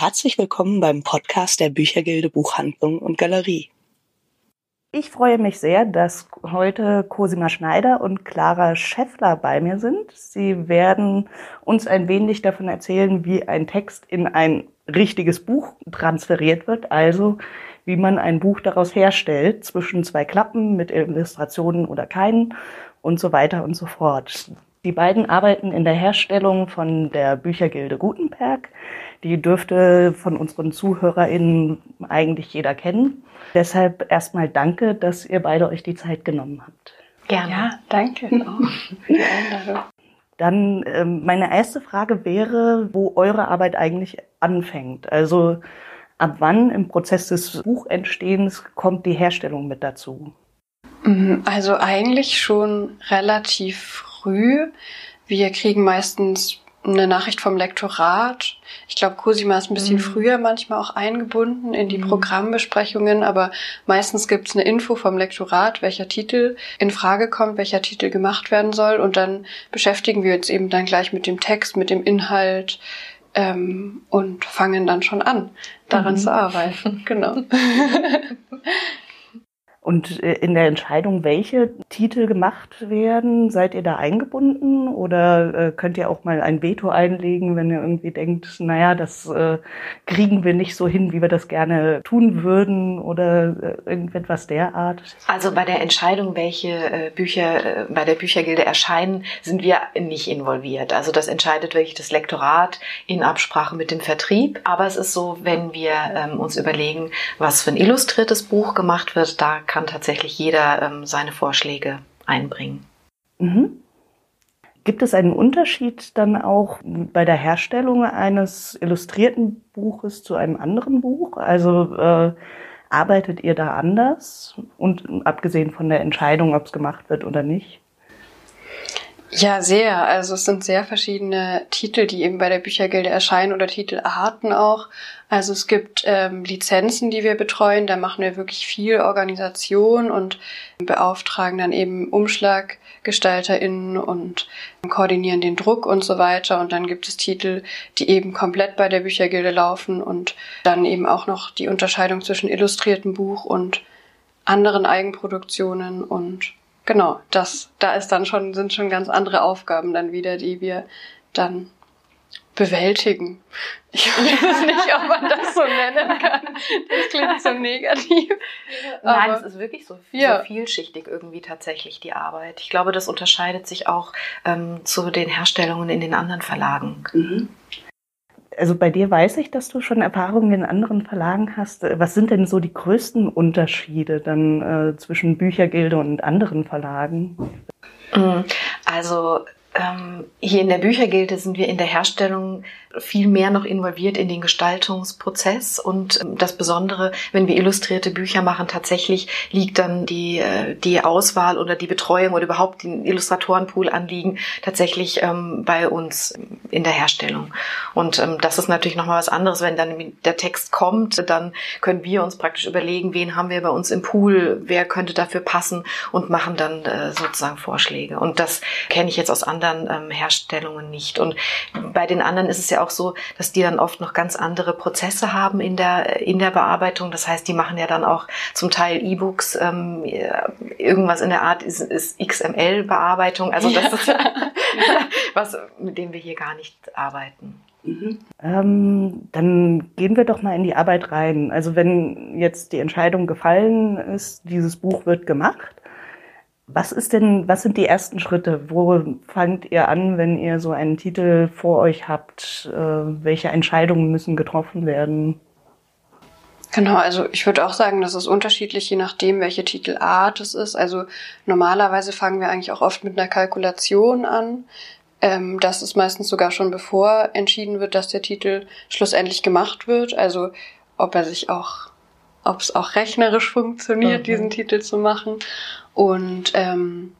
herzlich willkommen beim Podcast der Büchergilde Buchhandlung und Galerie. Ich freue mich sehr, dass heute Cosima Schneider und Clara Scheffler bei mir sind. Sie werden uns ein wenig davon erzählen, wie ein Text in ein richtiges Buch transferiert wird, also wie man ein Buch daraus herstellt, zwischen zwei Klappen mit Illustrationen oder keinen und so weiter und so fort. Die beiden arbeiten in der Herstellung von der Büchergilde Gutenberg. Die dürfte von unseren ZuhörerInnen eigentlich jeder kennen. Deshalb erstmal danke, dass ihr beide euch die Zeit genommen habt. Gerne. Ja, danke auch Dann ähm, meine erste Frage wäre, wo eure Arbeit eigentlich anfängt. Also ab wann im Prozess des Buchentstehens kommt die Herstellung mit dazu? Mhm, also eigentlich schon relativ früh. Wir kriegen meistens eine Nachricht vom Lektorat. Ich glaube, Cosima ist ein bisschen mhm. früher manchmal auch eingebunden in die mhm. Programmbesprechungen, aber meistens gibt es eine Info vom Lektorat, welcher Titel in Frage kommt, welcher Titel gemacht werden soll und dann beschäftigen wir uns eben dann gleich mit dem Text, mit dem Inhalt ähm, und fangen dann schon an, daran mhm. zu arbeiten. Genau. Und äh, in der Entscheidung, welche Titel gemacht werden, seid ihr da eingebunden oder äh, könnt ihr auch mal ein Veto einlegen, wenn ihr irgendwie denkt, naja, das äh, kriegen wir nicht so hin, wie wir das gerne tun würden oder irgendetwas derart? Also bei der Entscheidung, welche Bücher bei der Büchergilde erscheinen, sind wir nicht involviert. Also das entscheidet wirklich das Lektorat in Absprache mit dem Vertrieb. Aber es ist so, wenn wir ähm, uns überlegen, was für ein illustriertes Buch gemacht wird, da kann tatsächlich jeder ähm, seine Vorschläge einbringen. Mhm. Gibt es einen Unterschied dann auch bei der Herstellung eines illustrierten Buches zu einem anderen Buch? Also äh, arbeitet ihr da anders? Und abgesehen von der Entscheidung, ob es gemacht wird oder nicht? Ja, sehr. Also es sind sehr verschiedene Titel, die eben bei der Büchergilde erscheinen oder Titelarten auch. Also es gibt ähm, Lizenzen, die wir betreuen. Da machen wir wirklich viel Organisation und beauftragen dann eben UmschlaggestalterInnen und koordinieren den Druck und so weiter. Und dann gibt es Titel, die eben komplett bei der Büchergilde laufen und dann eben auch noch die Unterscheidung zwischen illustriertem Buch und anderen Eigenproduktionen und genau, das, da ist dann schon, sind schon ganz andere Aufgaben dann wieder, die wir dann bewältigen. Ich weiß nicht, ob man das so nennen kann. Das klingt so negativ. Nein, es ist wirklich so, ja. so, vielschichtig irgendwie tatsächlich die Arbeit. Ich glaube, das unterscheidet sich auch ähm, zu den Herstellungen in den anderen Verlagen. Mhm. Also bei dir weiß ich, dass du schon Erfahrungen in anderen Verlagen hast. Was sind denn so die größten Unterschiede dann äh, zwischen Büchergilde und anderen Verlagen? Mhm. Also ähm, hier in der Büchergilde sind wir in der Herstellung viel mehr noch involviert in den Gestaltungsprozess und ähm, das Besondere, wenn wir illustrierte Bücher machen, tatsächlich liegt dann die, äh, die Auswahl oder die Betreuung oder überhaupt den Illustratorenpool anliegen tatsächlich ähm, bei uns in der Herstellung. Und ähm, das ist natürlich nochmal was anderes, wenn dann der Text kommt, dann können wir uns praktisch überlegen, wen haben wir bei uns im Pool, wer könnte dafür passen und machen dann äh, sozusagen Vorschläge. Und das kenne ich jetzt aus anderen ähm, Herstellungen nicht. Und bei den anderen ist es ja auch so, dass die dann oft noch ganz andere Prozesse haben in der, in der Bearbeitung. Das heißt, die machen ja dann auch zum Teil E-Books, ähm, irgendwas in der Art ist, ist XML-Bearbeitung. Also das ja. ist was, mit dem wir hier gar nicht arbeiten. Mhm. Ähm, dann gehen wir doch mal in die Arbeit rein. Also wenn jetzt die Entscheidung gefallen ist, dieses Buch wird gemacht, was ist denn, was sind die ersten Schritte? Wo fangt ihr an, wenn ihr so einen Titel vor euch habt? Äh, welche Entscheidungen müssen getroffen werden? Genau, also ich würde auch sagen, das ist unterschiedlich, je nachdem, welche Titelart es ist. Also normalerweise fangen wir eigentlich auch oft mit einer Kalkulation an. Ähm, das ist meistens sogar schon bevor entschieden wird, dass der Titel schlussendlich gemacht wird. Also ob er sich auch, ob es auch rechnerisch funktioniert, mhm. diesen Titel zu machen. Und ähm,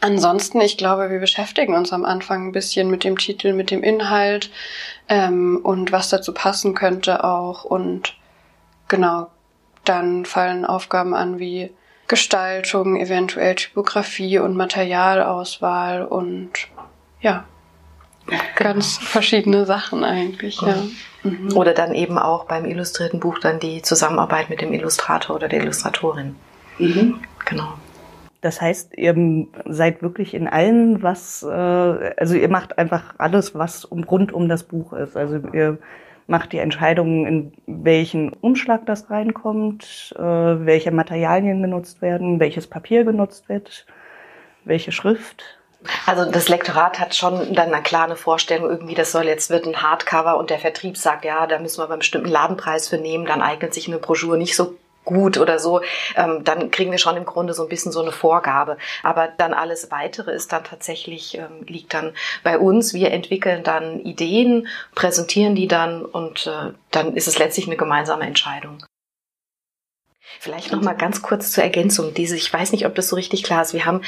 ansonsten, ich glaube, wir beschäftigen uns am Anfang ein bisschen mit dem Titel, mit dem Inhalt ähm, und was dazu passen könnte auch. Und genau, dann fallen Aufgaben an wie Gestaltung, eventuell Typografie und Materialauswahl und ja. Ganz verschiedene Sachen eigentlich, ja. Mhm. Oder dann eben auch beim illustrierten Buch dann die Zusammenarbeit mit dem Illustrator oder der Illustratorin. Mhm. Genau. Das heißt, ihr seid wirklich in allem, was, äh, also ihr macht einfach alles, was rund um das Buch ist. Also ihr macht die Entscheidungen, in welchen Umschlag das reinkommt, äh, welche Materialien genutzt werden, welches Papier genutzt wird, welche Schrift. Also das Lektorat hat schon dann eine klare Vorstellung, irgendwie das soll jetzt wird ein Hardcover und der Vertrieb sagt, ja, da müssen wir beim bestimmten Ladenpreis für nehmen, dann eignet sich eine Broschüre nicht so gut oder so, ähm, dann kriegen wir schon im Grunde so ein bisschen so eine Vorgabe. Aber dann alles weitere ist dann tatsächlich, ähm, liegt dann bei uns. Wir entwickeln dann Ideen, präsentieren die dann und äh, dann ist es letztlich eine gemeinsame Entscheidung. Vielleicht noch mal ganz kurz zur Ergänzung. Diese, ich weiß nicht, ob das so richtig klar ist. Wir haben,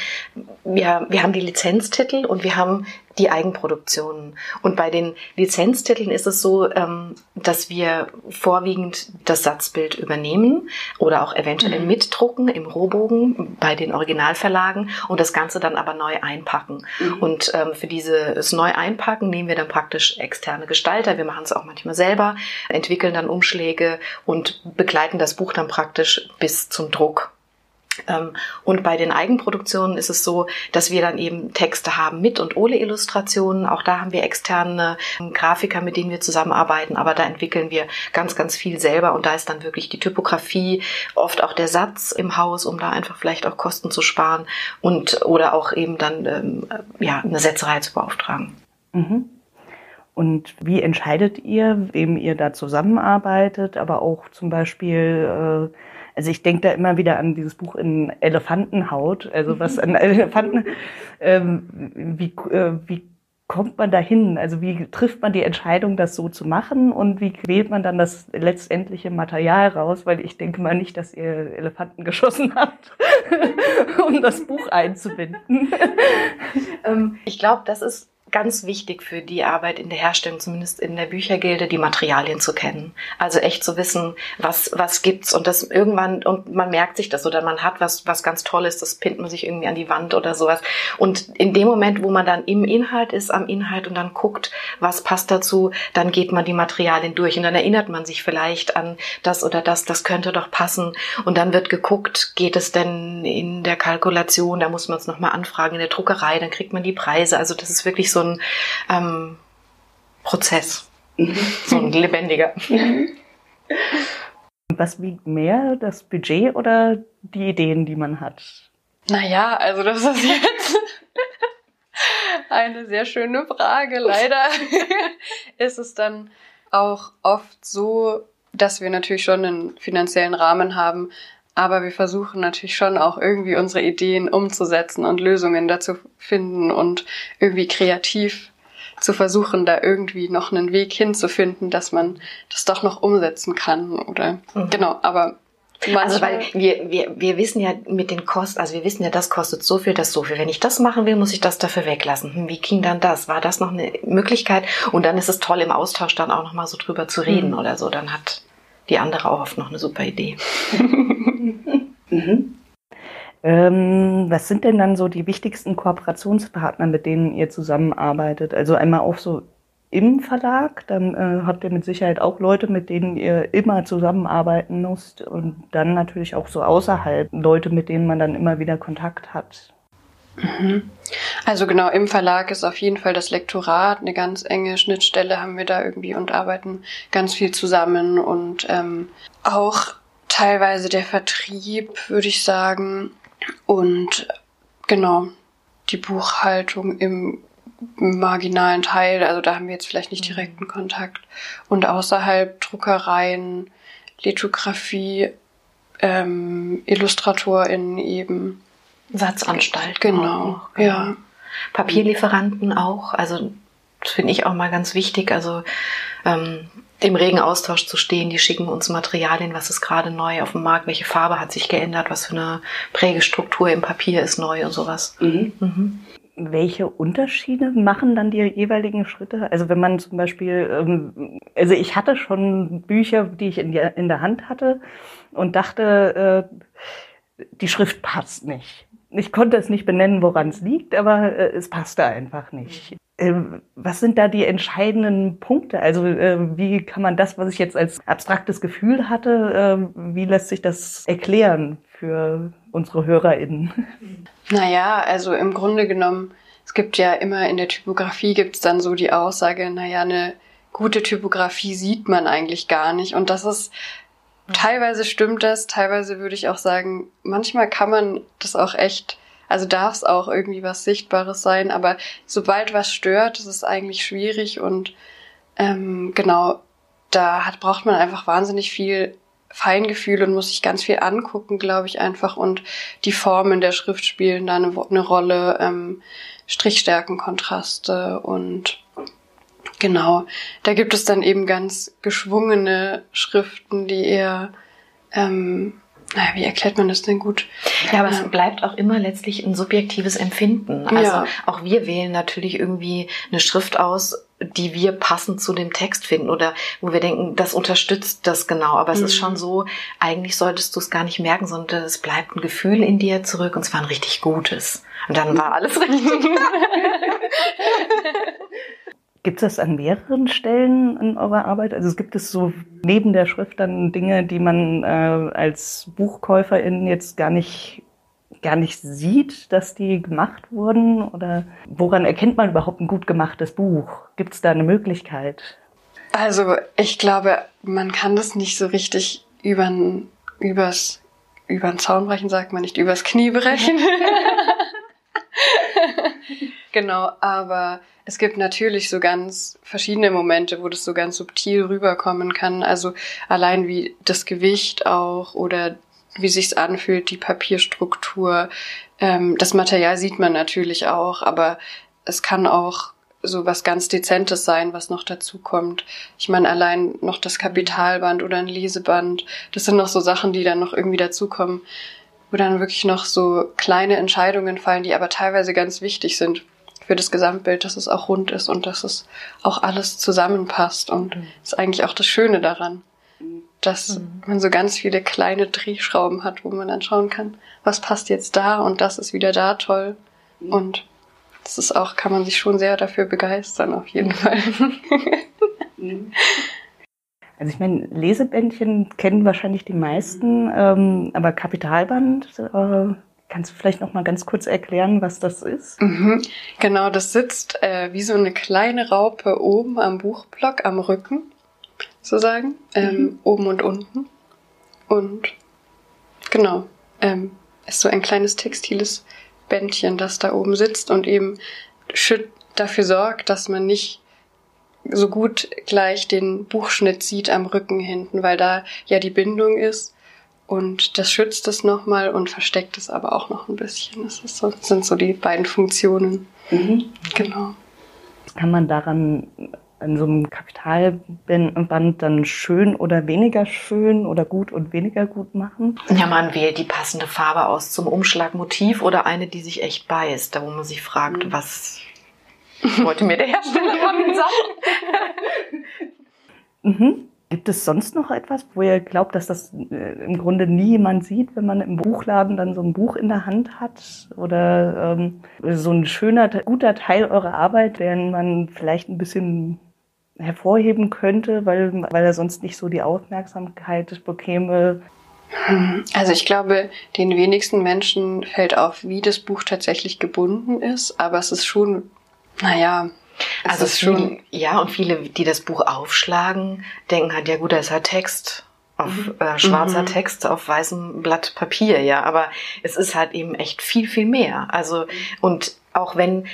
wir, wir haben die Lizenztitel und wir haben die Eigenproduktionen. Und bei den Lizenztiteln ist es so, ähm, dass wir vorwiegend das Satzbild übernehmen oder auch eventuell mhm. mitdrucken im Rohbogen bei den Originalverlagen und das Ganze dann aber neu einpacken. Mhm. Und ähm, für dieses neu einpacken nehmen wir dann praktisch externe Gestalter. Wir machen es auch manchmal selber, entwickeln dann Umschläge und begleiten das Buch dann praktisch bis zum Druck. Ähm, und bei den Eigenproduktionen ist es so, dass wir dann eben Texte haben mit und ohne Illustrationen. Auch da haben wir externe ähm, Grafiker, mit denen wir zusammenarbeiten, aber da entwickeln wir ganz, ganz viel selber und da ist dann wirklich die Typografie, oft auch der Satz im Haus, um da einfach vielleicht auch Kosten zu sparen und oder auch eben dann ähm, ja, eine Setzerei zu beauftragen. Mhm. Und wie entscheidet ihr, wem ihr da zusammenarbeitet, aber auch zum Beispiel äh, also ich denke da immer wieder an dieses Buch in Elefantenhaut, also was an Elefanten, ähm, wie, äh, wie kommt man dahin? Also wie trifft man die Entscheidung, das so zu machen und wie wählt man dann das letztendliche Material raus? Weil ich denke mal nicht, dass ihr Elefanten geschossen habt, um das Buch einzubinden. Ähm, ich glaube, das ist ganz wichtig für die Arbeit in der Herstellung, zumindest in der Büchergilde, die Materialien zu kennen. Also echt zu wissen, was, was gibt's und das irgendwann, und man merkt sich das oder man hat was, was ganz Tolles, das pinnt man sich irgendwie an die Wand oder sowas. Und in dem Moment, wo man dann im Inhalt ist, am Inhalt und dann guckt, was passt dazu, dann geht man die Materialien durch und dann erinnert man sich vielleicht an das oder das, das könnte doch passen. Und dann wird geguckt, geht es denn in der Kalkulation, da muss man es nochmal anfragen, in der Druckerei, dann kriegt man die Preise. Also das ist wirklich so ein ähm, Prozess, mhm. so ein lebendiger. Was wiegt mehr, das Budget oder die Ideen, die man hat? Naja, also das ist jetzt eine sehr schöne Frage. Leider ist es dann auch oft so, dass wir natürlich schon einen finanziellen Rahmen haben, aber wir versuchen natürlich schon auch irgendwie unsere Ideen umzusetzen und Lösungen dazu finden und irgendwie kreativ zu versuchen, da irgendwie noch einen Weg hinzufinden, dass man das doch noch umsetzen kann oder mhm. genau, aber also weil wir, wir, wir wissen ja mit den Kosten, also wir wissen ja, das kostet so viel, das so viel. Wenn ich das machen will, muss ich das dafür weglassen. Hm, wie ging dann das? War das noch eine Möglichkeit? Und dann ist es toll, im Austausch dann auch nochmal so drüber zu reden mhm. oder so. Dann hat die andere auch oft noch eine super Idee. mhm. Ähm, was sind denn dann so die wichtigsten Kooperationspartner, mit denen ihr zusammenarbeitet? Also einmal auch so im Verlag, dann äh, habt ihr mit Sicherheit auch Leute, mit denen ihr immer zusammenarbeiten müsst und dann natürlich auch so außerhalb Leute, mit denen man dann immer wieder Kontakt hat. Mhm. Also genau, im Verlag ist auf jeden Fall das Lektorat eine ganz enge Schnittstelle, haben wir da irgendwie und arbeiten ganz viel zusammen und ähm, auch teilweise der Vertrieb, würde ich sagen. Und genau, die Buchhaltung im marginalen Teil, also da haben wir jetzt vielleicht nicht mhm. direkten Kontakt. Und außerhalb Druckereien, Lithografie, ähm, IllustratorInnen eben. Satzanstalt. Genau, auch, genau. ja. Papierlieferanten auch, also das finde ich auch mal ganz wichtig. Also ähm, im regen Austausch zu stehen. Die schicken uns Materialien, was ist gerade neu auf dem Markt, welche Farbe hat sich geändert, was für eine Prägestruktur im Papier ist neu und sowas. Mhm. Mhm. Welche Unterschiede machen dann die jeweiligen Schritte? Also wenn man zum Beispiel, ähm, also ich hatte schon Bücher, die ich in, die, in der Hand hatte und dachte, äh, die Schrift passt nicht. Ich konnte es nicht benennen, woran es liegt, aber äh, es passte einfach nicht. Ähm, was sind da die entscheidenden Punkte? Also äh, wie kann man das, was ich jetzt als abstraktes Gefühl hatte, äh, wie lässt sich das erklären für unsere HörerInnen? Naja, also im Grunde genommen, es gibt ja immer in der Typografie gibt es dann so die Aussage, naja, eine gute Typografie sieht man eigentlich gar nicht. Und das ist teilweise stimmt das, teilweise würde ich auch sagen, manchmal kann man das auch echt also darf es auch irgendwie was Sichtbares sein, aber sobald was stört, ist es eigentlich schwierig und ähm, genau, da hat, braucht man einfach wahnsinnig viel Feingefühl und muss sich ganz viel angucken, glaube ich, einfach. Und die Formen der Schrift spielen da eine, eine Rolle, ähm, Strichstärkenkontraste und genau, da gibt es dann eben ganz geschwungene Schriften, die eher ähm, naja, wie erklärt man das denn gut? Ja, aber es bleibt auch immer letztlich ein subjektives Empfinden. Also ja. auch wir wählen natürlich irgendwie eine Schrift aus, die wir passend zu dem Text finden oder wo wir denken, das unterstützt das genau. Aber es mhm. ist schon so, eigentlich solltest du es gar nicht merken, sondern es bleibt ein Gefühl in dir zurück und zwar ein richtig gutes. Und dann war alles richtig. Gibt es das an mehreren Stellen in eurer Arbeit? Also es gibt es so neben der Schrift dann Dinge, die man äh, als Buchkäuferin jetzt gar nicht gar nicht sieht, dass die gemacht wurden? Oder woran erkennt man überhaupt ein gut gemachtes Buch? Gibt es da eine Möglichkeit? Also ich glaube, man kann das nicht so richtig übern, übers, übern Zaun brechen, sagt man nicht, übers Knie brechen. genau, aber es gibt natürlich so ganz verschiedene Momente, wo das so ganz subtil rüberkommen kann. Also allein wie das Gewicht auch oder wie sich's anfühlt, die Papierstruktur. Ähm, das Material sieht man natürlich auch, aber es kann auch so was ganz Dezentes sein, was noch dazu kommt. Ich meine, allein noch das Kapitalband oder ein Leseband, das sind noch so Sachen, die dann noch irgendwie dazukommen, wo dann wirklich noch so kleine Entscheidungen fallen, die aber teilweise ganz wichtig sind für das Gesamtbild, dass es auch rund ist und dass es auch alles zusammenpasst. Und mhm. das ist eigentlich auch das Schöne daran, dass mhm. man so ganz viele kleine Drehschrauben hat, wo man dann schauen kann, was passt jetzt da und das ist wieder da toll. Mhm. Und das ist auch, kann man sich schon sehr dafür begeistern, auf jeden mhm. Fall. Mhm. Also ich meine, Lesebändchen kennen wahrscheinlich die meisten, ähm, aber Kapitalband äh, Kannst du vielleicht noch mal ganz kurz erklären, was das ist? Mhm. Genau, das sitzt äh, wie so eine kleine Raupe oben am Buchblock, am Rücken, sozusagen, ähm, mhm. oben und unten. Und genau, ähm, ist so ein kleines textiles Bändchen, das da oben sitzt und eben dafür sorgt, dass man nicht so gut gleich den Buchschnitt sieht am Rücken hinten, weil da ja die Bindung ist und das schützt es nochmal und versteckt es aber auch noch ein bisschen. Das, so, das sind so die beiden Funktionen. Mhm. Genau. Kann man daran in so einem Kapitalband dann schön oder weniger schön oder gut und weniger gut machen? Ja, man wählt die passende Farbe aus zum Umschlagmotiv oder eine, die sich echt beißt, da wo man sich fragt, mhm. was wollte mir der Hersteller von sagen? mhm. Gibt es sonst noch etwas, wo ihr glaubt, dass das äh, im Grunde nie jemand sieht, wenn man im Buchladen dann so ein Buch in der Hand hat? Oder ähm, so ein schöner, guter Teil eurer Arbeit, den man vielleicht ein bisschen hervorheben könnte, weil, weil er sonst nicht so die Aufmerksamkeit bekäme? Also ich glaube, den wenigsten Menschen fällt auf, wie das Buch tatsächlich gebunden ist, aber es ist schon, naja, also es schon, ja, und viele, die das Buch aufschlagen, denken halt, ja gut, da ist halt Text auf mhm. äh, schwarzer mhm. Text auf weißem Blatt Papier, ja, aber es ist halt eben echt viel, viel mehr. Also, und auch wenn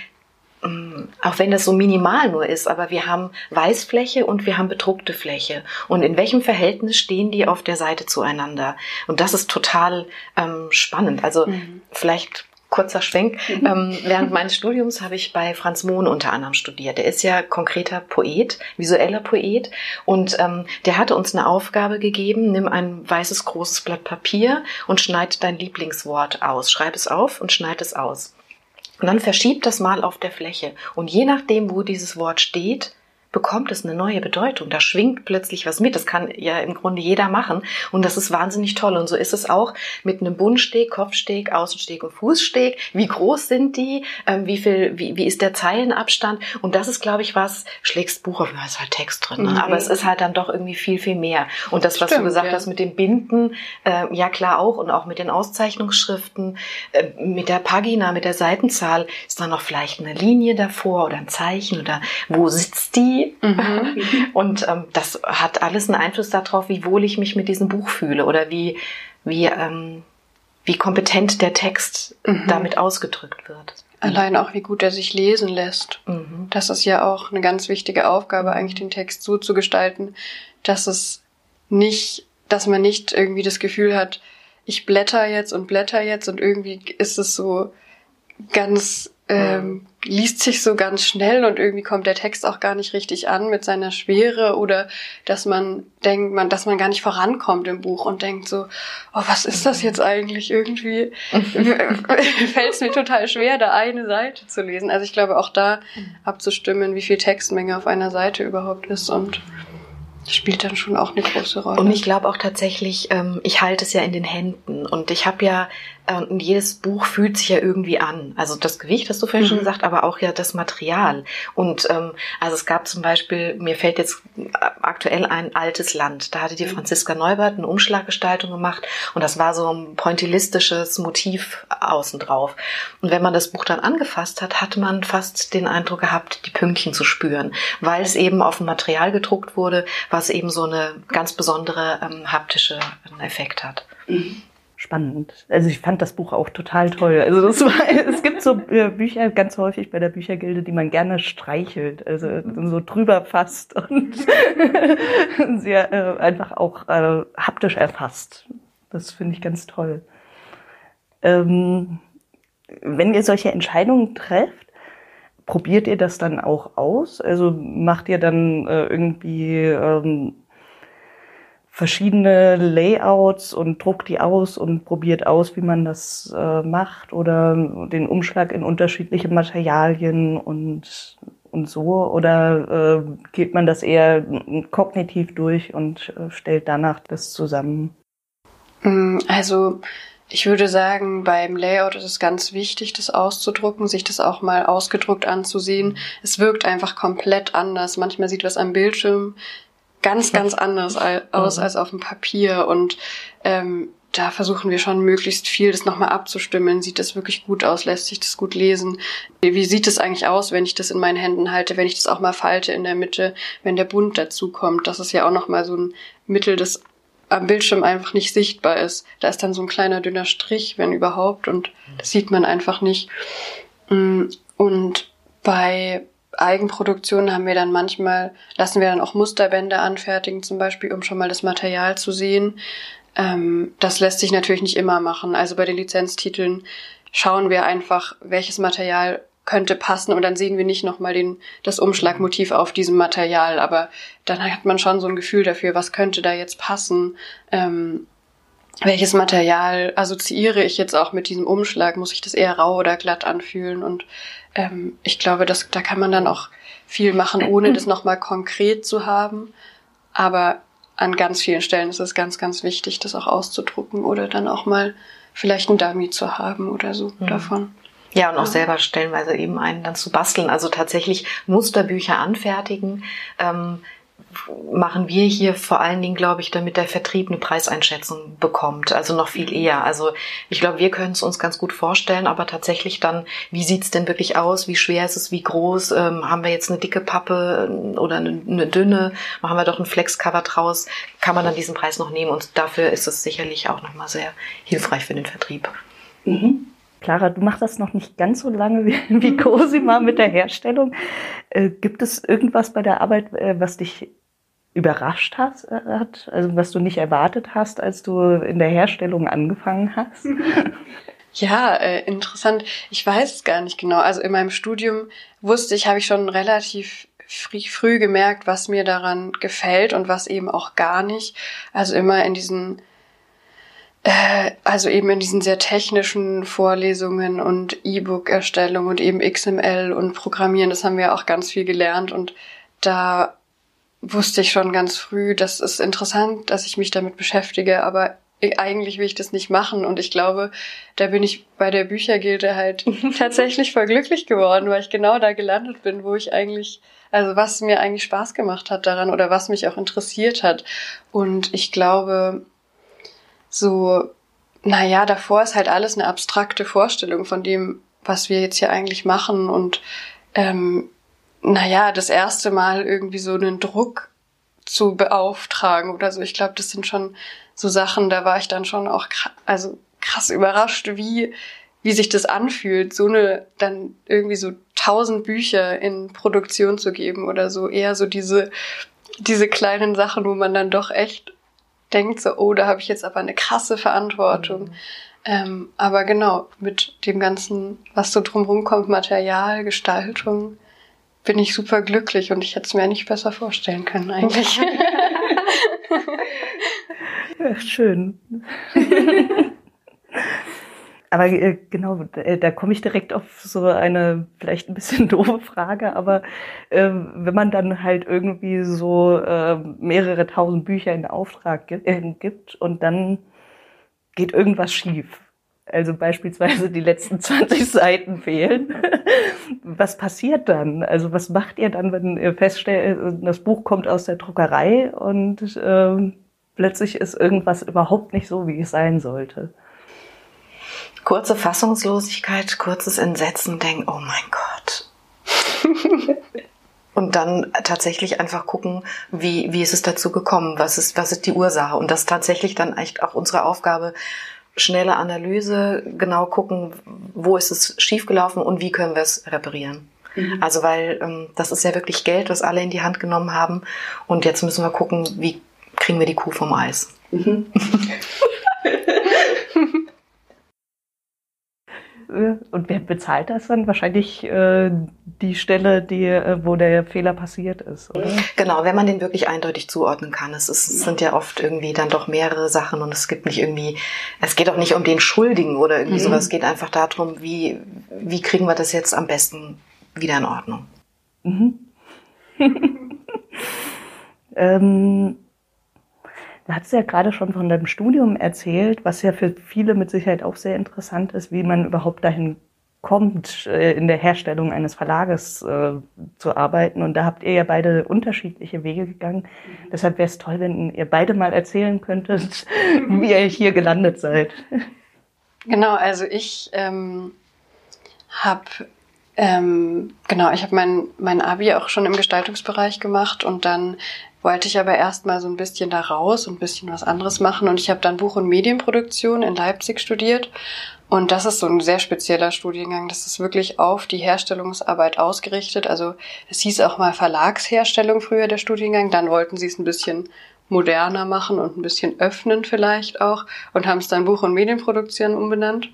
mm, auch wenn das so minimal nur ist, aber wir haben Weißfläche und wir haben bedruckte Fläche. Und in welchem Verhältnis stehen die auf der Seite zueinander? Und das ist total ähm, spannend. Also mhm. vielleicht kurzer Schwenk. Mhm. Ähm, während meines Studiums habe ich bei Franz Mohn unter anderem studiert. Der ist ja konkreter Poet, visueller Poet. Und ähm, der hatte uns eine Aufgabe gegeben, nimm ein weißes großes Blatt Papier und schneid dein Lieblingswort aus. Schreib es auf und schneid es aus. Und dann verschieb das mal auf der Fläche. Und je nachdem, wo dieses Wort steht, bekommt es eine neue Bedeutung. Da schwingt plötzlich was mit. Das kann ja im Grunde jeder machen. Und das ist wahnsinnig toll. Und so ist es auch mit einem Bundsteg, Kopfsteg, Außensteg und Fußsteg. Wie groß sind die? Ähm, wie viel, wie, wie ist der Zeilenabstand? Und das ist, glaube ich, was, schlägst Buch auf, da ist halt Text drin. Ne? Mhm. Aber es ist halt dann doch irgendwie viel, viel mehr. Und das, was Stimmt, du gesagt ja. hast mit dem Binden, äh, ja klar auch. Und auch mit den Auszeichnungsschriften, äh, mit der Pagina, mit der Seitenzahl, ist da noch vielleicht eine Linie davor oder ein Zeichen oder wo sitzt die? Mhm. Und ähm, das hat alles einen Einfluss darauf, wie wohl ich mich mit diesem Buch fühle oder wie, wie, ähm, wie kompetent der Text mhm. damit ausgedrückt wird. Allein auch, wie gut er sich lesen lässt. Mhm. Das ist ja auch eine ganz wichtige Aufgabe, eigentlich den Text so zu gestalten, dass es nicht, dass man nicht irgendwie das Gefühl hat, ich blätter jetzt und blätter jetzt und irgendwie ist es so ganz ähm, liest sich so ganz schnell und irgendwie kommt der Text auch gar nicht richtig an mit seiner Schwere oder dass man denkt, man, dass man gar nicht vorankommt im Buch und denkt so, oh, was ist das jetzt eigentlich? Irgendwie fällt es mir total schwer, da eine Seite zu lesen. Also ich glaube auch da abzustimmen, wie viel Textmenge auf einer Seite überhaupt ist und spielt dann schon auch eine große Rolle. Und ich glaube auch tatsächlich, ähm, ich halte es ja in den Händen und ich habe ja und jedes Buch fühlt sich ja irgendwie an. Also das Gewicht hast du vorhin mhm. schon gesagt, aber auch ja das Material. Und ähm, also es gab zum Beispiel, mir fällt jetzt aktuell ein altes Land. Da hatte die mhm. Franziska Neubert eine Umschlaggestaltung gemacht und das war so ein pointillistisches Motiv außen drauf. Und wenn man das Buch dann angefasst hat, hat man fast den Eindruck gehabt, die Pünktchen zu spüren, weil es eben auf dem Material gedruckt wurde, was eben so eine ganz besondere ähm, haptische ähm, Effekt hat. Mhm spannend. Also ich fand das Buch auch total toll. Also das war, es gibt so äh, Bücher ganz häufig bei der Büchergilde, die man gerne streichelt, also so drüber fasst und sehr äh, einfach auch äh, haptisch erfasst. Das finde ich ganz toll. Ähm, wenn ihr solche Entscheidungen trefft, probiert ihr das dann auch aus? Also macht ihr dann äh, irgendwie ähm, verschiedene Layouts und druckt die aus und probiert aus, wie man das äh, macht oder den Umschlag in unterschiedliche Materialien und und so oder äh, geht man das eher kognitiv durch und äh, stellt danach das zusammen? Mm, also ich würde sagen, beim Layout ist es ganz wichtig, das auszudrucken, sich das auch mal ausgedruckt anzusehen. Es wirkt einfach komplett anders. Manchmal sieht was am Bildschirm ganz, ganz anders aus mhm. als auf dem Papier und ähm, da versuchen wir schon möglichst viel das nochmal abzustimmen. Sieht das wirklich gut aus? Lässt sich das gut lesen? Wie sieht es eigentlich aus, wenn ich das in meinen Händen halte, wenn ich das auch mal falte in der Mitte, wenn der Bund dazu kommt? Das ist ja auch nochmal so ein Mittel, das am Bildschirm einfach nicht sichtbar ist. Da ist dann so ein kleiner dünner Strich, wenn überhaupt, und das sieht man einfach nicht. Mm, und bei Eigenproduktionen haben wir dann manchmal, lassen wir dann auch Musterbände anfertigen, zum Beispiel, um schon mal das Material zu sehen. Ähm, das lässt sich natürlich nicht immer machen. Also bei den Lizenztiteln schauen wir einfach, welches Material könnte passen und dann sehen wir nicht nochmal den, das Umschlagmotiv auf diesem Material, aber dann hat man schon so ein Gefühl dafür, was könnte da jetzt passen, ähm, welches Material assoziiere ich jetzt auch mit diesem Umschlag, muss ich das eher rau oder glatt anfühlen und ähm, ich glaube, dass, da kann man dann auch viel machen, ohne das nochmal konkret zu haben. Aber an ganz vielen Stellen ist es ganz, ganz wichtig, das auch auszudrucken oder dann auch mal vielleicht ein Dummy zu haben oder so mhm. davon. Ja, und auch selber stellenweise eben einen dann zu basteln. Also tatsächlich Musterbücher anfertigen. Ähm, machen wir hier vor allen Dingen, glaube ich, damit der Vertrieb eine Preiseinschätzung bekommt. Also noch viel eher. Also ich glaube, wir können es uns ganz gut vorstellen, aber tatsächlich dann, wie sieht's denn wirklich aus? Wie schwer ist es? Wie groß? Ähm, haben wir jetzt eine dicke Pappe äh, oder eine, eine dünne? Machen wir doch ein Flexcover draus? Kann man dann diesen Preis noch nehmen? Und dafür ist es sicherlich auch nochmal sehr hilfreich für den Vertrieb. Mhm. Clara, du machst das noch nicht ganz so lange wie, wie Cosima mit der Herstellung. Äh, gibt es irgendwas bei der Arbeit, äh, was dich überrascht hast, äh, hat, also was du nicht erwartet hast, als du in der Herstellung angefangen hast? Ja, äh, interessant. Ich weiß es gar nicht genau. Also in meinem Studium wusste ich, habe ich schon relativ früh, früh gemerkt, was mir daran gefällt und was eben auch gar nicht. Also immer in diesen äh, also eben in diesen sehr technischen Vorlesungen und E-Book-Erstellung und eben XML und Programmieren, das haben wir auch ganz viel gelernt und da wusste ich schon ganz früh, das ist interessant, dass ich mich damit beschäftige, aber eigentlich will ich das nicht machen. Und ich glaube, da bin ich bei der Büchergilde halt tatsächlich voll glücklich geworden, weil ich genau da gelandet bin, wo ich eigentlich, also was mir eigentlich Spaß gemacht hat daran oder was mich auch interessiert hat. Und ich glaube, so, naja, davor ist halt alles eine abstrakte Vorstellung von dem, was wir jetzt hier eigentlich machen. Und ähm, naja, das erste Mal irgendwie so einen Druck zu beauftragen oder so. Ich glaube, das sind schon so Sachen, da war ich dann schon auch krass, also krass überrascht, wie, wie sich das anfühlt, so eine, dann irgendwie so tausend Bücher in Produktion zu geben oder so. Eher so diese, diese kleinen Sachen, wo man dann doch echt denkt so, oh, da habe ich jetzt aber eine krasse Verantwortung. Mhm. Ähm, aber genau, mit dem ganzen, was so drumherum kommt, Material, Gestaltung, bin ich super glücklich und ich hätte es mir nicht besser vorstellen können eigentlich. ja, schön. aber äh, genau, äh, da komme ich direkt auf so eine vielleicht ein bisschen doofe Frage, aber äh, wenn man dann halt irgendwie so äh, mehrere tausend Bücher in Auftrag gibt, äh, gibt und dann geht irgendwas schief. Also beispielsweise die letzten 20 Seiten fehlen. Was passiert dann? Also was macht ihr dann, wenn ihr feststellt, das Buch kommt aus der Druckerei und äh, plötzlich ist irgendwas überhaupt nicht so, wie es sein sollte? Kurze Fassungslosigkeit, kurzes Entsetzen, denken, oh mein Gott. und dann tatsächlich einfach gucken, wie, wie ist es dazu gekommen, was ist, was ist die Ursache und das tatsächlich dann echt auch unsere Aufgabe, schnelle Analyse, genau gucken, wo ist es schiefgelaufen und wie können wir es reparieren. Mhm. Also weil ähm, das ist ja wirklich Geld, was alle in die Hand genommen haben und jetzt müssen wir gucken, wie kriegen wir die Kuh vom Eis. Mhm. Und wer bezahlt das dann? Wahrscheinlich äh, die Stelle, die, äh, wo der Fehler passiert ist, oder? Genau, wenn man den wirklich eindeutig zuordnen kann. Es, ist, es sind ja oft irgendwie dann doch mehrere Sachen und es gibt nicht irgendwie, es geht auch nicht um den Schuldigen oder irgendwie mhm. sowas. Es geht einfach darum, wie, wie kriegen wir das jetzt am besten wieder in Ordnung. Mhm. ähm, Du hast ja gerade schon von deinem Studium erzählt, was ja für viele mit Sicherheit auch sehr interessant ist, wie man überhaupt dahin kommt, äh, in der Herstellung eines Verlages äh, zu arbeiten. Und da habt ihr ja beide unterschiedliche Wege gegangen. Mhm. Deshalb wäre es toll, wenn ihr beide mal erzählen könntet, wie ihr hier gelandet seid. Genau, also ich ähm, habe ähm, genau, ich habe mein, mein Abi auch schon im Gestaltungsbereich gemacht und dann wollte ich aber erstmal so ein bisschen da raus und ein bisschen was anderes machen. Und ich habe dann Buch- und Medienproduktion in Leipzig studiert. Und das ist so ein sehr spezieller Studiengang. Das ist wirklich auf die Herstellungsarbeit ausgerichtet. Also es hieß auch mal Verlagsherstellung früher der Studiengang. Dann wollten sie es ein bisschen moderner machen und ein bisschen öffnen vielleicht auch und haben es dann Buch- und Medienproduktion umbenannt.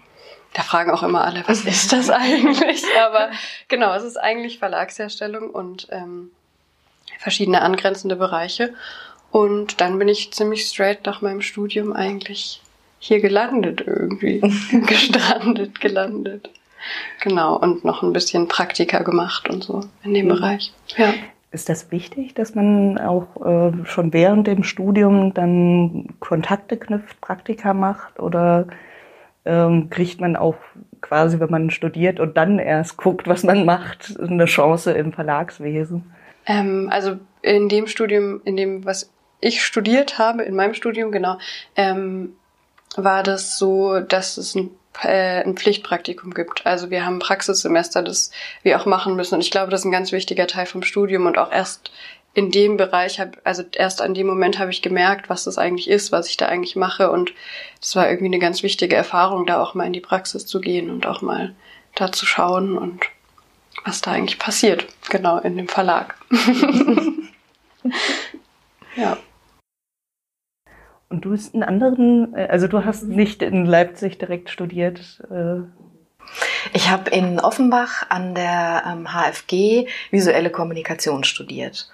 Da fragen auch immer alle, was ist das eigentlich? Aber genau, es ist eigentlich Verlagsherstellung und ähm, verschiedene angrenzende Bereiche. Und dann bin ich ziemlich straight nach meinem Studium eigentlich hier gelandet irgendwie. Gestrandet, gelandet. Genau, und noch ein bisschen Praktika gemacht und so in dem mhm. Bereich. Ja. Ist das wichtig, dass man auch äh, schon während dem Studium dann Kontakte knüpft, Praktika macht? Oder ähm, kriegt man auch quasi, wenn man studiert und dann erst guckt, was man macht, eine Chance im Verlagswesen? Ähm, also in dem Studium, in dem, was ich studiert habe, in meinem Studium, genau, ähm, war das so, dass es ein, äh, ein Pflichtpraktikum gibt. Also wir haben Praxissemester, das wir auch machen müssen. Und ich glaube, das ist ein ganz wichtiger Teil vom Studium und auch erst in dem Bereich habe, also erst an dem Moment habe ich gemerkt, was das eigentlich ist, was ich da eigentlich mache. Und das war irgendwie eine ganz wichtige Erfahrung, da auch mal in die Praxis zu gehen und auch mal da zu schauen und was da eigentlich passiert, genau in dem Verlag. ja. Und du hast einen anderen, äh, also du hast nicht in Leipzig direkt studiert. Äh. Ich habe in Offenbach an der HFG ähm, visuelle Kommunikation studiert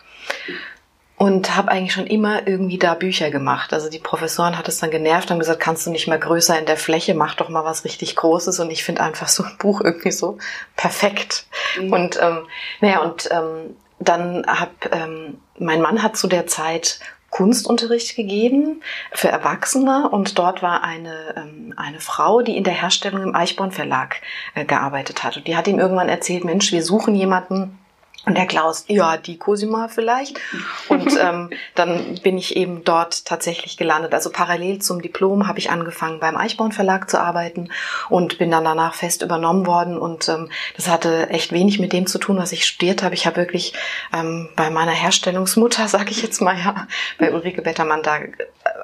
und habe eigentlich schon immer irgendwie da Bücher gemacht. Also die Professoren hat es dann genervt und gesagt, kannst du nicht mal größer in der Fläche, mach doch mal was richtig Großes. Und ich finde einfach so ein Buch irgendwie so perfekt. Mhm. Und ähm, naja, und ähm, dann hab, ähm, mein Mann hat zu der Zeit Kunstunterricht gegeben für Erwachsene und dort war eine, ähm, eine Frau, die in der Herstellung im Eichborn Verlag äh, gearbeitet hat. Und die hat ihm irgendwann erzählt, Mensch, wir suchen jemanden, und der Klaus, ja, die Cosima vielleicht. Und ähm, dann bin ich eben dort tatsächlich gelandet. Also parallel zum Diplom habe ich angefangen beim Eichborn Verlag zu arbeiten und bin dann danach fest übernommen worden. Und ähm, das hatte echt wenig mit dem zu tun, was ich studiert habe. Ich habe wirklich ähm, bei meiner Herstellungsmutter, sage ich jetzt mal ja, bei Ulrike Bettermann da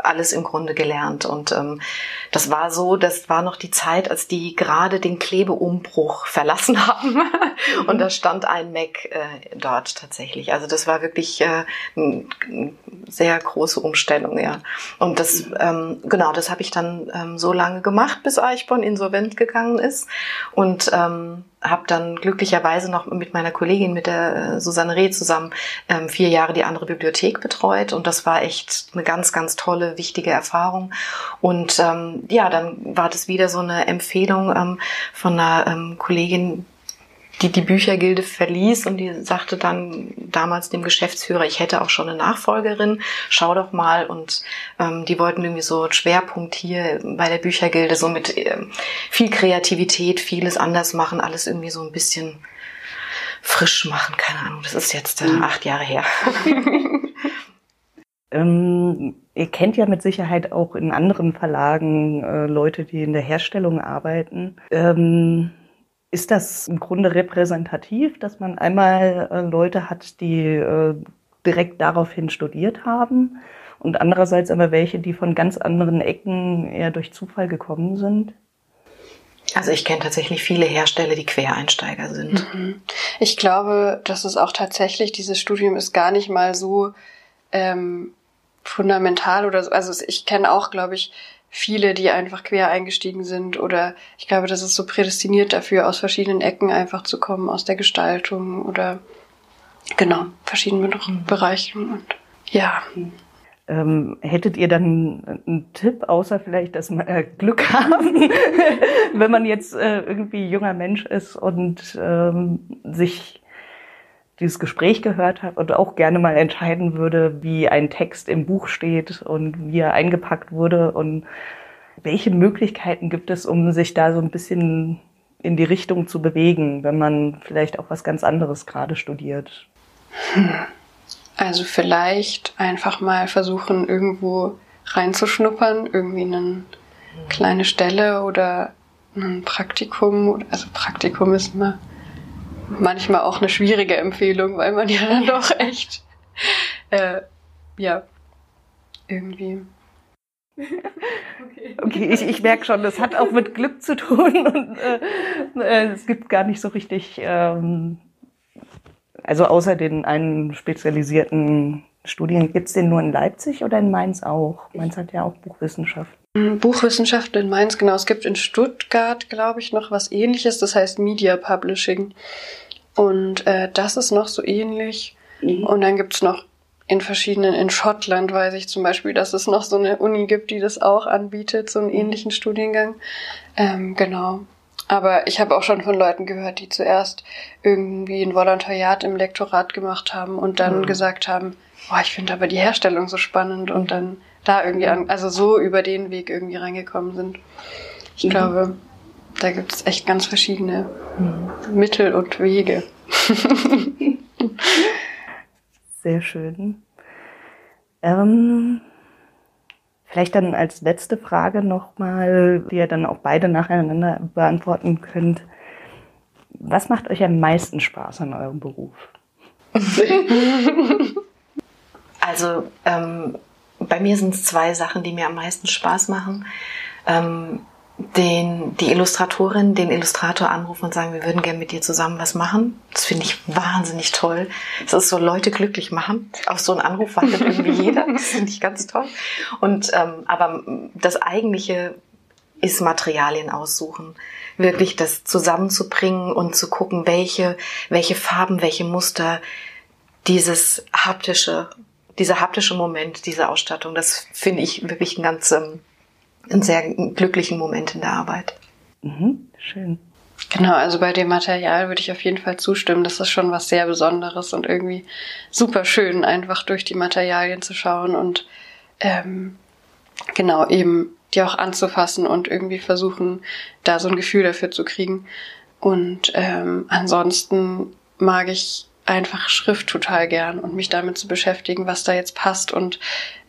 alles im Grunde gelernt. Und ähm, das war so, das war noch die Zeit, als die gerade den Klebeumbruch verlassen haben. und da stand ein Mac äh, dort tatsächlich. Also das war wirklich äh, eine sehr große Umstellung, ja. Und das, ähm, genau, das habe ich dann ähm, so lange gemacht, bis Eichborn insolvent gegangen ist. Und ähm, habe dann glücklicherweise noch mit meiner Kollegin, mit der äh, Susanne Reh zusammen ähm, vier Jahre die andere Bibliothek betreut und das war echt eine ganz, ganz tolle, wichtige Erfahrung. Und ähm, ja, dann war das wieder so eine Empfehlung ähm, von einer ähm, Kollegin, die die Büchergilde verließ und die sagte dann damals dem Geschäftsführer, ich hätte auch schon eine Nachfolgerin, schau doch mal. Und ähm, die wollten irgendwie so einen Schwerpunkt hier bei der Büchergilde, so mit äh, viel Kreativität, vieles anders machen, alles irgendwie so ein bisschen frisch machen. Keine Ahnung, das ist jetzt äh, mhm. acht Jahre her. ähm, ihr kennt ja mit Sicherheit auch in anderen Verlagen äh, Leute, die in der Herstellung arbeiten. Ähm, ist das im Grunde repräsentativ, dass man einmal äh, Leute hat, die äh, direkt daraufhin studiert haben und andererseits aber welche, die von ganz anderen Ecken eher durch Zufall gekommen sind? Also ich kenne tatsächlich viele Hersteller, die Quereinsteiger sind. Mhm. Ich glaube, dass es auch tatsächlich, dieses Studium ist gar nicht mal so ähm, fundamental oder so. Also ich kenne auch, glaube ich, viele, die einfach quer eingestiegen sind oder ich glaube, das ist so prädestiniert dafür, aus verschiedenen Ecken einfach zu kommen, aus der Gestaltung oder genau, verschiedenen mhm. Bereichen und ja. Ähm, hättet ihr dann einen Tipp, außer vielleicht, dass man äh, Glück haben, wenn man jetzt äh, irgendwie junger Mensch ist und ähm, sich dieses Gespräch gehört hat und auch gerne mal entscheiden würde, wie ein Text im Buch steht und wie er eingepackt wurde und welche Möglichkeiten gibt es, um sich da so ein bisschen in die Richtung zu bewegen, wenn man vielleicht auch was ganz anderes gerade studiert? Also vielleicht einfach mal versuchen, irgendwo reinzuschnuppern, irgendwie eine kleine Stelle oder ein Praktikum. Also Praktikum ist immer manchmal auch eine schwierige Empfehlung, weil man ja dann doch echt, äh, ja, irgendwie. Okay, okay ich, ich merke schon, das hat auch mit Glück zu tun und äh, äh, es gibt gar nicht so richtig, ähm, also außer den einen spezialisierten Studien, gibt es den nur in Leipzig oder in Mainz auch? Mainz hat ja auch Buchwissenschaft. Hm, Buchwissenschaft in Mainz, genau. Es gibt in Stuttgart, glaube ich, noch was ähnliches, das heißt Media Publishing. Und äh, das ist noch so ähnlich. Mhm. Und dann gibt's noch in verschiedenen, in Schottland weiß ich zum Beispiel, dass es noch so eine Uni gibt, die das auch anbietet, so einen ähnlichen Studiengang. Ähm, genau. Aber ich habe auch schon von Leuten gehört, die zuerst irgendwie ein Volontariat im Lektorat gemacht haben und dann mhm. gesagt haben, boah, ich finde aber die Herstellung so spannend und dann da irgendwie an, also so über den Weg irgendwie reingekommen sind. Ich mhm. glaube, da gibt es echt ganz verschiedene mhm. Mittel und Wege. Sehr schön. Ähm, vielleicht dann als letzte Frage nochmal, die ihr dann auch beide nacheinander beantworten könnt. Was macht euch am meisten Spaß an eurem Beruf? also ähm, bei mir sind es zwei Sachen, die mir am meisten Spaß machen. Ähm, den, die Illustratorin, den Illustrator anrufen und sagen, wir würden gerne mit dir zusammen was machen. Das finde ich wahnsinnig toll. Das ist so Leute glücklich machen. Auf so einen Anruf wartet irgendwie jeder. Das finde ich ganz toll. Und ähm, aber das eigentliche ist Materialien aussuchen. Wirklich das zusammenzubringen und zu gucken, welche, welche Farben, welche Muster, dieses haptische dieser haptische Moment, diese Ausstattung, das finde ich wirklich ein ganz, ähm, einen sehr glücklichen Moment in der Arbeit. Mhm, schön. Genau, also bei dem Material würde ich auf jeden Fall zustimmen. Das ist schon was sehr Besonderes und irgendwie super schön, einfach durch die Materialien zu schauen und ähm, genau eben die auch anzufassen und irgendwie versuchen, da so ein Gefühl dafür zu kriegen. Und ähm, ansonsten mag ich einfach Schrift total gern und mich damit zu beschäftigen, was da jetzt passt und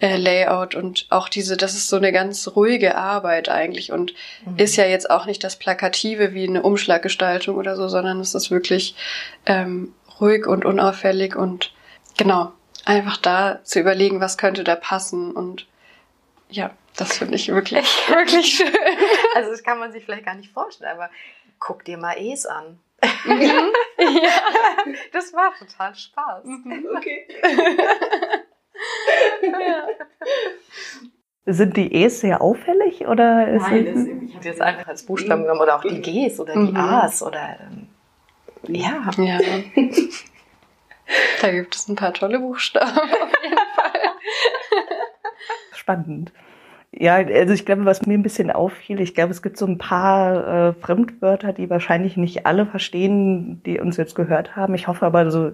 äh, Layout und auch diese, das ist so eine ganz ruhige Arbeit eigentlich und mhm. ist ja jetzt auch nicht das Plakative wie eine Umschlaggestaltung oder so, sondern es ist wirklich ähm, ruhig und unauffällig und genau, einfach da zu überlegen, was könnte da passen und ja, das finde ich wirklich, wirklich schön. Also das kann man sich vielleicht gar nicht vorstellen, aber guck dir mal Es an. Mhm. ja. Das war total Spaß. Mhm, okay. ja. Sind die E's sehr auffällig oder ist Nein, das, ich habe jetzt einfach als Buchstaben genommen oder auch die G's oder die mhm. A's oder ähm, ja. ja. Da gibt es ein paar tolle Buchstaben auf jeden Fall. Spannend. Ja, also ich glaube, was mir ein bisschen auffiel, ich glaube, es gibt so ein paar äh, Fremdwörter, die wahrscheinlich nicht alle verstehen, die uns jetzt gehört haben. Ich hoffe aber so,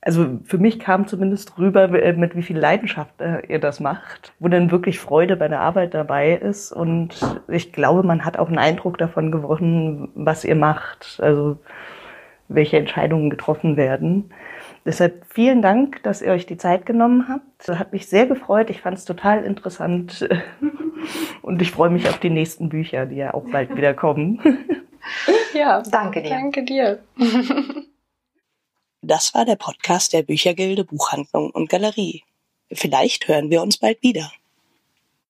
also für mich kam zumindest rüber, äh, mit wie viel Leidenschaft äh, ihr das macht, wo dann wirklich Freude bei der Arbeit dabei ist. Und ich glaube, man hat auch einen Eindruck davon gewonnen, was ihr macht, also welche Entscheidungen getroffen werden. Deshalb vielen Dank, dass ihr euch die Zeit genommen habt. Das hat mich sehr gefreut. Ich fand es total interessant. Und ich freue mich auf die nächsten Bücher, die ja auch bald wieder kommen. Ja, danke dir. Danke dir. Das war der Podcast der Büchergilde Buchhandlung und Galerie. Vielleicht hören wir uns bald wieder.